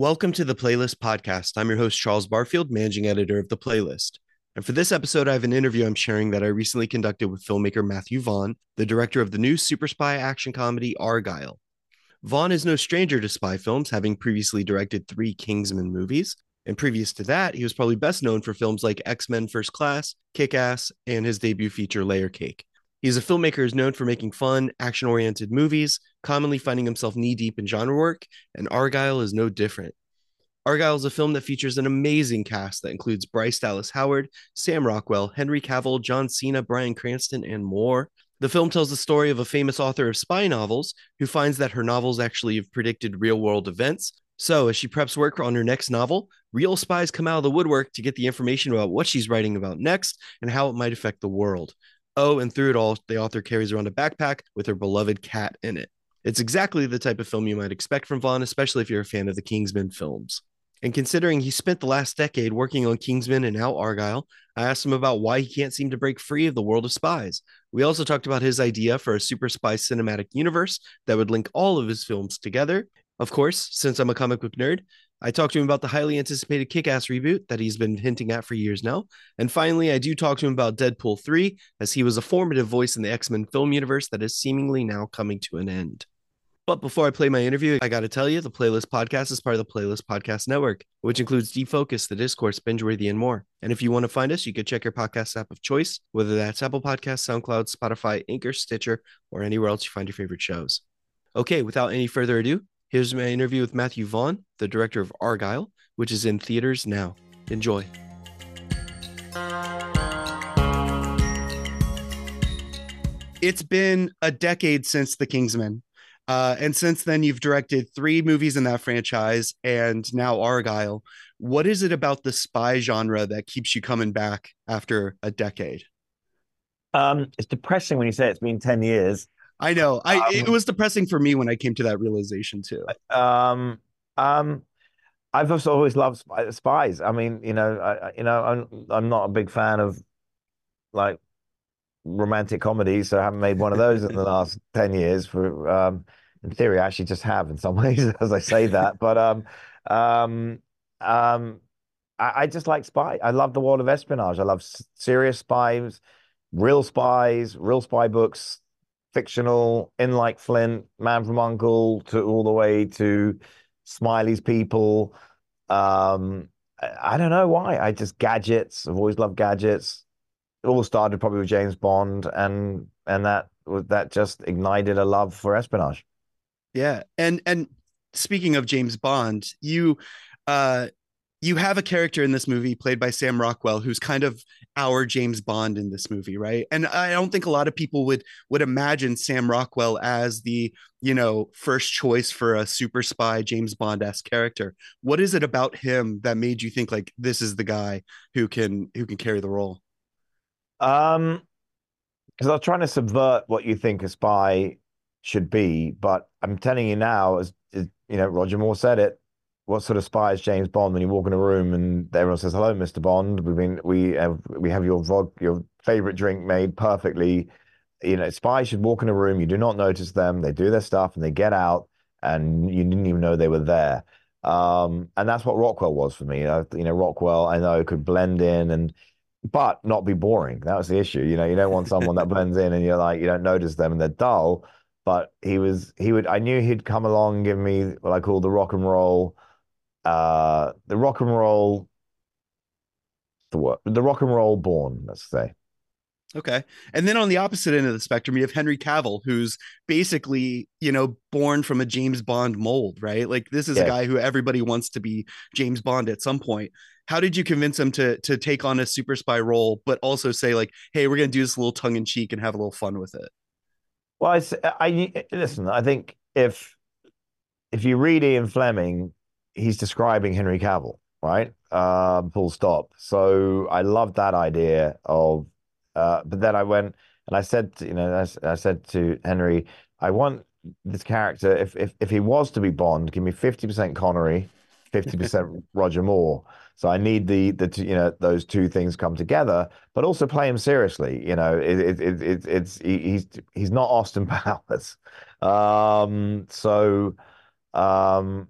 Welcome to the Playlist Podcast. I'm your host, Charles Barfield, managing editor of The Playlist. And for this episode, I have an interview I'm sharing that I recently conducted with filmmaker Matthew Vaughn, the director of the new super spy action comedy Argylle. Vaughn is no stranger to spy films, having previously directed three Kingsman movies. And previous to that, he was probably best known for films like X Men First Class, Kick Ass, and his debut feature, Layer Cake. He's a filmmaker who's known for making fun, action oriented movies, commonly finding himself knee deep in genre work, and Argylle is no different. Argylle is a film that features an amazing cast that includes Bryce Dallas Howard, Sam Rockwell, Henry Cavill, John Cena, Bryan Cranston, and more. The film tells the story of a famous author of spy novels who finds that her novels actually have predicted real world events. So, as she preps work on her next novel, real spies come out of the woodwork to get the information about what she's writing about next and how it might affect the world. Oh, and through it all, the author carries around a backpack with her beloved cat in it. It's exactly the type of film you might expect from Vaughn, especially if you're a fan of the Kingsman films. And considering he spent the last decade working on Kingsman and now Argylle, I asked him about why he can't seem to break free of the world of spies. We also talked about his idea for a super spy cinematic universe that would link all of his films together. Of course, since I'm a comic book nerd, I talked to him about the highly anticipated Kick Ass reboot that he's been hinting at for years now. And finally, I do talk to him about Deadpool 3, as he was a formative voice in the X Men film universe that is seemingly now coming to an end. But before I play my interview, I got to tell you the Playlist Podcast is part of the Playlist Podcast Network, which includes Defocus, The Discourse, Bingeworthy, and more. And if you want to find us, you can check your podcast app of choice, whether that's Apple Podcasts, SoundCloud, Spotify, Anchor, Stitcher, or anywhere else you find your favorite shows. Okay, without any further ado, Here's my interview with Matthew Vaughn, the director of Argylle, which is in theaters now. Enjoy. It's been a decade since The Kingsman. Uh, and since then, you've directed three movies in that franchise and now Argylle. What is it about the spy genre that keeps you coming back after a decade? Um, it's depressing when you say it's been 10 years. I know. I um, it was depressing for me when I came to that realization too. Um, um, I've also always loved spies. I mean, you know, I, you know, I'm I'm not a big fan of like romantic comedies, so I haven't made one of those in the last ten years. For um, in theory, I actually just have in some ways, as I say that. But um, um, um, I, I just like spy. I love the world of espionage. I love serious spies, real spies, real spy books fictional, in like Flint, Man from Uncle, to all the way to Smiley's People. Um, I, don't know why. I just gadgets. I've always loved gadgets. It all started probably with James Bond, and and that that just ignited a love for espionage. Yeah, and and speaking of James Bond, you uh you have a character in this movie played by Sam Rockwell who's kind of our James Bond in this movie, right? And I don't think a lot of people would would imagine Sam Rockwell as the, you know, first choice for a super spy James Bond-esque character. What is it about him that made you think like this is the guy who can who can carry the role? Um because I was trying to subvert what you think a spy should be, but I'm telling you now, as, as you know, Roger Moore said it, what sort of spy is James Bond when you walk in a room and everyone says hello, Mister Bond? We've been we have we have your vod your favorite drink made perfectly. You know, spies should walk in a room. You do not notice them. They do their stuff and they get out, and you didn't even know they were there. Um, and that's what Rockwell was for me. You know, Rockwell I know could blend in and but not be boring. That was the issue. You know, you don't want someone that blends in and you're like you don't notice them and they're dull. But he was he would I knew he'd come along and give me what I call the rock and roll uh, the rock and roll, the what? The rock and roll born, let's say. Okay. And then on the opposite end of the spectrum, you have Henry Cavill, who's basically, you know, born from a James Bond mold, right? Like this is yes. a guy who everybody wants to be James Bond at some point. How did you convince him to to take on a super spy role, but also say like, hey, we're gonna do this a little tongue in cheek and have a little fun with it? Well, I, I listen. I think if if you read Ian Fleming, he's describing Henry Cavill, right? Um, full stop. So I loved that idea of, uh, but then I went and I said, to, you know, I, I, said to Henry, I want this character. If if if he was to be Bond, give me fifty percent Connery, fifty percent Roger Moore. So I need the the you know those two things come together, but also play him seriously. You know, it, it, it, it's he's he's not Austin Powers. Um, so um,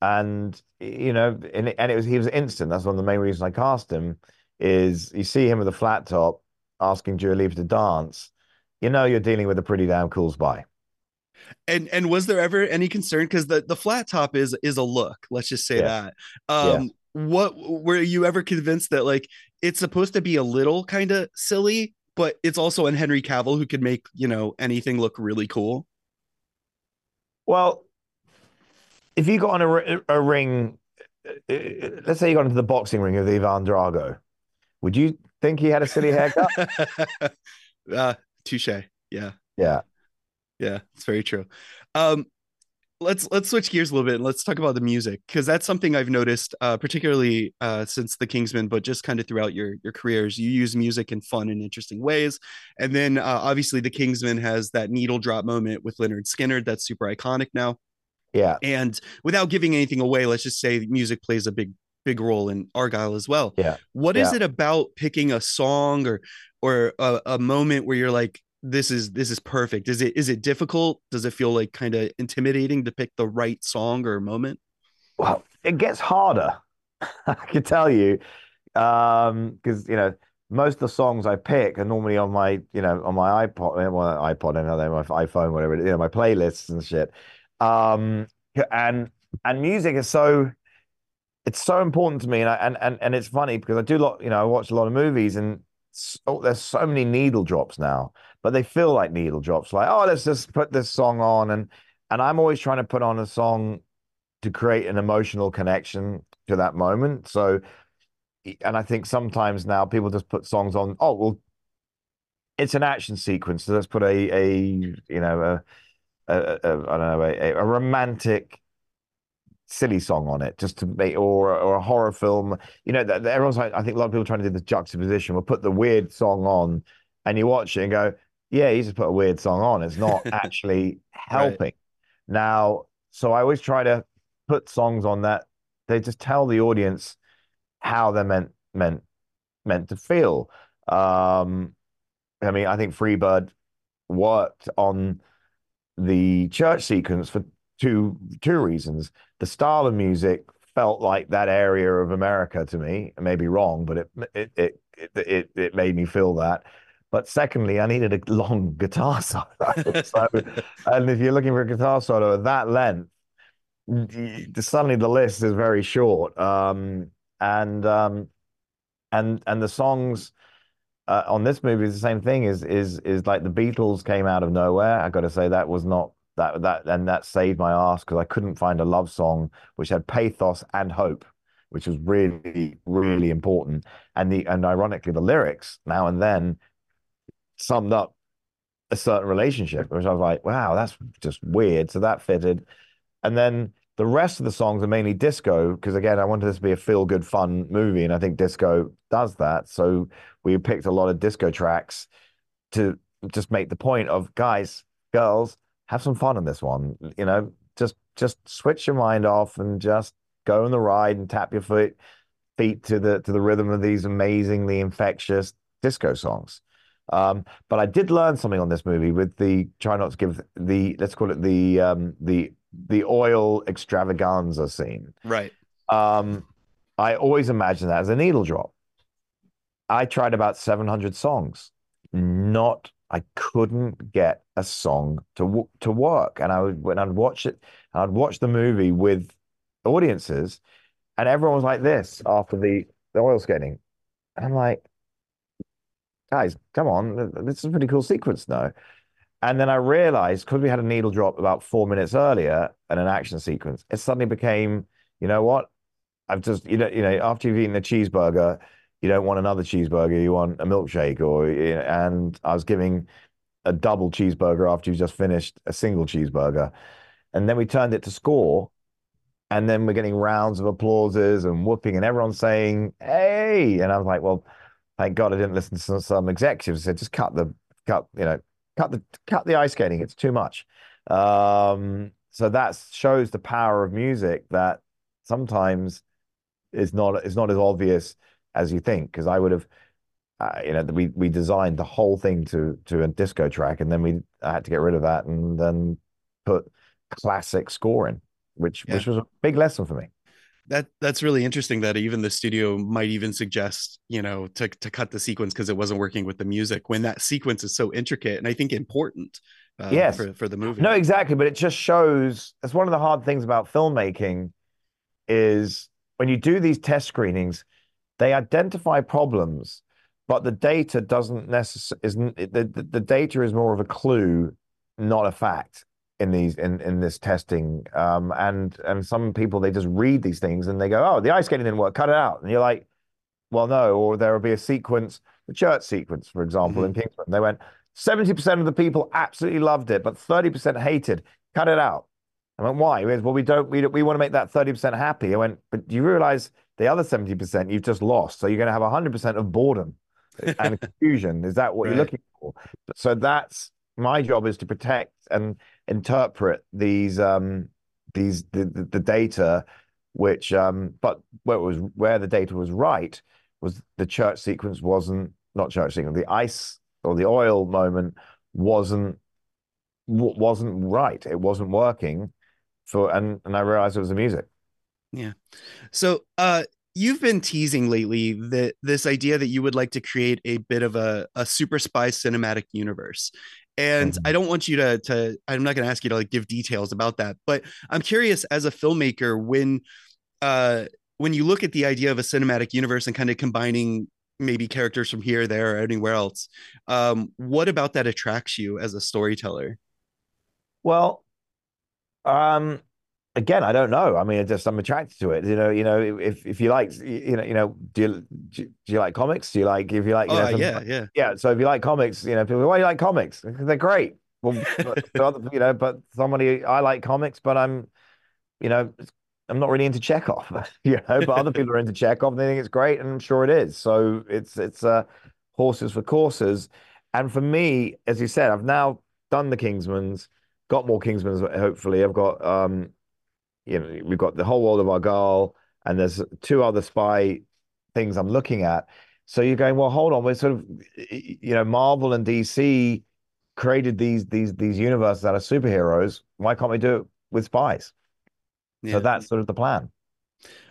and you know, and it, and it was he was instant. That's one of the main reasons I cast him. Is you see him with a flat top asking Dua Lipa to dance, you know you're dealing with a pretty damn cool spy. And and was there ever any concern because the the flat top is is a look. Let's just say Yeah. that. Um, Yeah. what were you ever convinced that like it's supposed to be a little kind of silly, but it's also an Henry Cavill who could make you know anything look really cool. Well, if you got on a, a ring, uh, uh, let's say you got into the boxing ring of Ivan Drago, would you think he had a silly haircut? uh, touche. Yeah. Yeah. Yeah, it's very true. Um, let's let's switch gears a little bit and let's talk about the music because that's something I've noticed, uh, particularly uh, since the Kingsman, but just kind of throughout your your careers. You use music in fun and interesting ways, and then uh, obviously the Kingsman has that needle drop moment with Lynyrd Skynyrd that's super iconic now. Yeah. And without giving anything away, let's just say music plays a big big role in Argylle as well. Yeah. What is Yeah. it about picking a song or or a, a moment where you're like, this is this is perfect? Is it is it difficult? Does it feel like kind of intimidating to pick the right song or moment? Well, it gets harder. I can tell you, um, because you know most of the songs I pick are normally on my, you know, on my iPod, well, iPod, and my iPhone, whatever, you know, my playlists and shit. Um, and and music is so, it's so important to me, and I, and and and it's funny because I do a lot, you know, I watch a lot of movies, and so, there's so many needle drops now, but they feel like needle drops. Like, oh, let's just put this song on, and and I'm always trying to put on a song to create an emotional connection to that moment. So, and I think sometimes now people just put songs on. Oh, well, it's an action sequence, so let's put a a you know a, a, a I don't know a, a romantic silly song on it just to make or or a horror film. You know, that, everyone's like, I think a lot of people trying to do the juxtaposition. We'll put the weird song on, and you watch it and go, yeah, you just put a weird song on. It's not actually helping. Now, so I always try to put songs on that they just tell the audience how they're meant meant meant to feel. Um, I mean, I think Freebird worked on the church sequence for two two reasons. The style of music felt like that area of America to me. I may be wrong, but it it it it it, made me feel that. But secondly, I needed a long guitar solo. So, and if you're looking for a guitar solo at that length, suddenly the list is very short. Um, and um, and and the songs uh, on this movie is the same thing. Is is is like the Beatles came out of nowhere. I got to say that was not that that and that saved my ass because I couldn't find a love song which had pathos and hope, which was really really important. And the and ironically, the lyrics now and then summed up a certain relationship, which I was like, wow, that's just weird. So that fitted. And then the rest of the songs are mainly disco because again, I wanted this to be a feel good, fun movie, and I think disco does that. So we picked a lot of disco tracks to just make the point of guys, girls, have some fun in this one. You know, just just switch your mind off and just go on the ride and tap your foot feet to the to the rhythm of these amazingly infectious disco songs. Um, but I did learn something on this movie with the try not to give the let's call it the um the the oil extravaganza scene. Right. Um, I always imagine that as a needle drop. I tried about 700 songs. Not, I couldn't get a song to to work. And I would when I'd watch it, and I'd watch the movie with audiences, and everyone was like this after the the oil skating. And I'm like, guys, come on, this is a pretty cool sequence now. And then I realized because we had a needle drop about four minutes earlier and an action sequence, it suddenly became, you know what? I've just, you know, you know, after you've eaten a cheeseburger, you don't want another cheeseburger, you want a milkshake, or you know, and I was giving a double cheeseburger after you just finished a single cheeseburger. And then we turned it to score, and then we're getting rounds of applauses and whooping, and everyone's saying, Hey, and I was like, Well, thank God I didn't listen to some, some executives said, just cut the cut, you know, cut the cut the ice skating. It's too much. Um, so that shows the power of music that sometimes is not is not as obvious as you think. Because I would have, uh, you know, we we designed the whole thing to to a disco track, and then we I had to get rid of that and then put classic score in, which Yeah. which was a big lesson for me. That that's really interesting that even the studio might even suggest you know to to cut the sequence because it wasn't working with the music when that sequence is so intricate and I think important. Uh, yes. for for the movie. No, exactly. But it just shows. That's one of the hard things about filmmaking is when you do these test screenings, they identify problems, but the data doesn't necessarily isn't the, the the data is more of a clue, not a fact in these in in this testing. Um, and and some people they just read these things and they go, oh, the ice skating didn't work, cut it out, and you're like, well, no. Or there will be a sequence, the church sequence, for example, mm-hmm. in Kingsman. They went, 70% of the people absolutely loved it, but 30% hated. Cut it out. I went, why? He went, well, we don't, we, we want to make that 30% happy. I went, but do you realize the other 70% you've just lost? So you're going to have 100% of boredom and confusion. Is that what right. you're looking for? So that's my job is to protect and interpret these, um, these, the, the, data, which, um, but where was, where the data was right was the church sequence wasn't, not church sequence, the ice or the oil moment wasn't wasn't right. It wasn't working for and and I realized it was the music. Yeah. So uh you've been teasing lately that this idea that you would like to create a bit of a, a super spy cinematic universe. And mm-hmm. I don't want you to to I'm not gonna ask you to like give details about that, but I'm curious as a filmmaker when uh when you look at the idea of a cinematic universe and kind of combining maybe characters from here, there, or anywhere else. Um, what about that attracts you as a storyteller? Well, um, again, I don't know. I mean, I just I'm attracted to it. You know, you know, if if you like, you know, you know, do you do you like comics? Do you like if you like, you oh, know, yeah, yeah, yeah. So if you like comics, you know, people, why do you like comics? They're great. Well, but, you know, but somebody I like comics, but I'm, you know, I'm not really into Chekhov, you know, but other people are into Chekhov and they think it's great, and I'm sure it is. So it's it's uh, horses for courses. And for me, as you said, I've now done the Kingsmans, got more Kingsmans. Hopefully, I've got um, you know, we've got the whole world of Argylle, and there's two other spy things I'm looking at. So you're going, well, hold on, we're sort of, you know, Marvel and DC created these these these universes that are superheroes. Why can't we do it with spies? Yeah. So that's sort of the plan.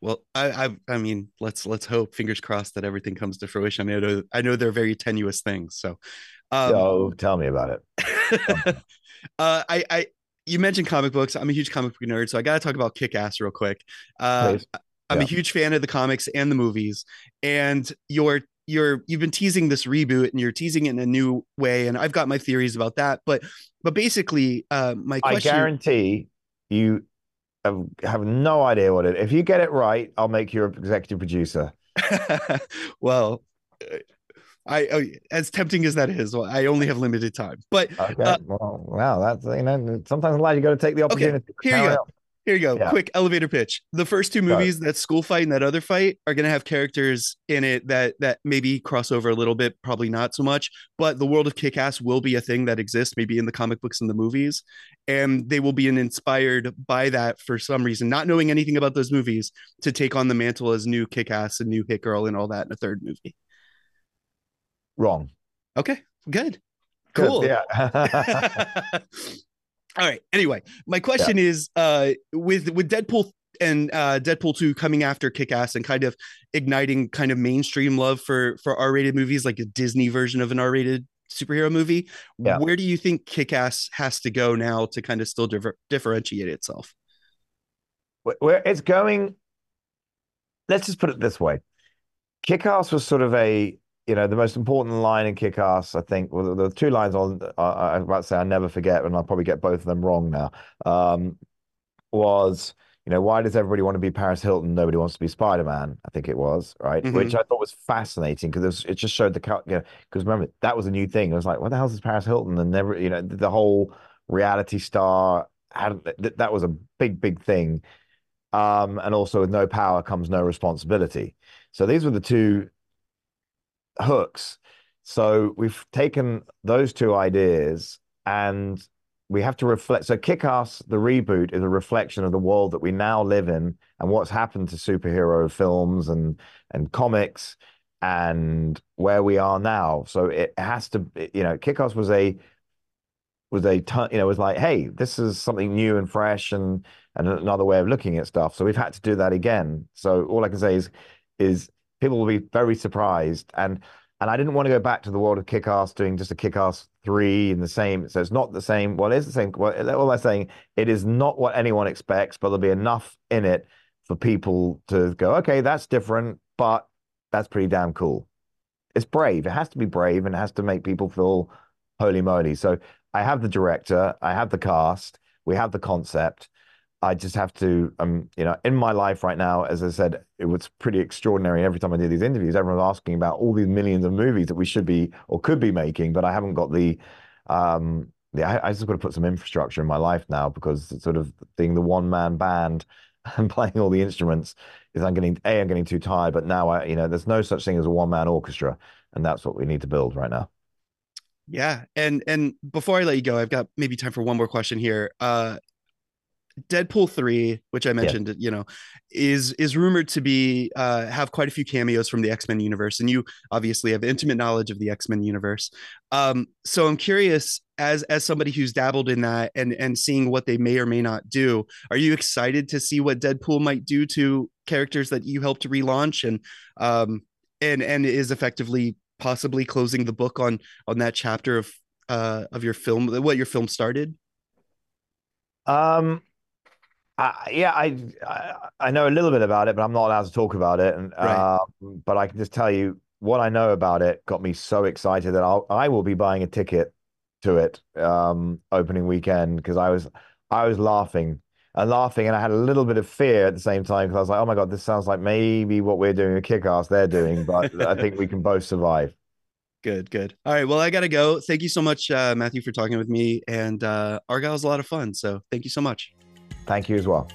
Well, I, I, I mean, let's let's hope, fingers crossed, that everything comes to fruition. I know, I know they're very tenuous things. So, um, oh, tell me about it. uh, I, I, you mentioned comic books. I'm a huge comic book nerd, so I got to talk about Kick Ass real quick. Uh, I'm yeah. a huge fan of the comics and the movies, and you're you're you've been teasing this reboot and you're teasing it in a new way, and I've got my theories about that. But but basically, uh, my question, I guarantee you have, have no idea what it. If you get it right, I'll make you an executive producer. well, I, oh, as tempting as that is, well, I only have limited time. But okay, uh, well, wow, that's you know sometimes in life you got to take the opportunity. Okay, here you go. Here you go. Yeah. Quick elevator pitch. The first two movies, that school fight and that other fight, are going to have characters in it that that maybe cross over a little bit, probably not so much. But the world of Kick-Ass will be a thing that exists, maybe in the comic books and the movies, and they will be inspired by that for some reason, not knowing anything about those movies, to take on the mantle as new Kick-Ass and new Hit Girl and all that in a third movie. Wrong. Okay. Good. Cool. Good, yeah. All right. Anyway, my question yeah. is uh with with Deadpool and uh Deadpool 2 coming after Kick-Ass and kind of igniting kind of mainstream love for for R-rated movies like a Disney version of an R-rated superhero movie, yeah. where do you think Kick-Ass has to go now to kind of still differ- differentiate itself? Where it's going let's just put it this way. Kick-Ass was sort of a you know, the most important line in Kick Ass, I think, well, the two lines on, uh, I'm about to say I never forget, and I'll probably get both of them wrong now, um, was, you know, why does everybody want to be Paris Hilton? Nobody wants to be Spider Man, I think it was, right? Mm-hmm. Which I thought was fascinating because it, it, just showed the, you know, because remember, that was a new thing. It was like, what the hell is Paris Hilton? And never, you know, the whole reality star had that was a big, big thing. Um, and also with no power comes no responsibility. So these were the two hooks. So we've taken those two ideas and we have to reflect. So Kick Ass, the reboot, is a reflection of the world that we now live in and what's happened to superhero films and and comics and where we are now. So it has to, you know, Kick Ass was a was a ton, you know, was like, hey, this is something new and fresh and and another way of looking at stuff. So we've had to do that again. So all I can say is is people will be very surprised. And and I didn't want to go back to the world of Kick-Ass doing just a Kick-Ass three in the same. So it's not the same. Well, it's the same. Well, all I'm saying, it is not what anyone expects, but there'll be enough in it for people to go, okay, that's different, but that's pretty damn cool. It's brave. It has to be brave and it has to make people feel holy moly. So I have the director, I have the cast, we have the concept. I just have to, um, you know, in my life right now, as I said, it was pretty extraordinary. Every time I do these interviews, everyone's asking about all these millions of movies that we should be or could be making, but I haven't got the, um, the, I, I just got to put some infrastructure in my life now because sort of being the one man band and playing all the instruments is I'm getting a I'm getting too tired. But now I, you know, there's no such thing as a one man orchestra, and that's what we need to build right now. Yeah, and and before I let you go, I've got maybe time for one more question here. Uh, Deadpool three, which I mentioned, yeah. you know, is is rumored to be uh, have quite a few cameos from the X Men universe, and you obviously have intimate knowledge of the X Men universe. Um, so I'm curious, as as somebody who's dabbled in that and and seeing what they may or may not do, are you excited to see what Deadpool might do to characters that you helped to relaunch and um and and is effectively possibly closing the book on on that chapter of uh of your film what your film started um I, yeah I, I, I know a little bit about it but i'm not allowed to talk about it and right. uh, but i can just tell you what i know about it got me so excited that I'll, i will be buying a ticket to it um opening weekend because i was i was laughing and laughing, and I had a little bit of fear at the same time because I was like, "Oh my god, this sounds like maybe what we're doing with Kick-Ass they're doing," but I think we can both survive. Good, good. All right, well, I gotta go. Thank you so much, uh, Matthew, for talking with me, and uh, Argylle's a lot of fun. So, thank you so much. Thank you as well.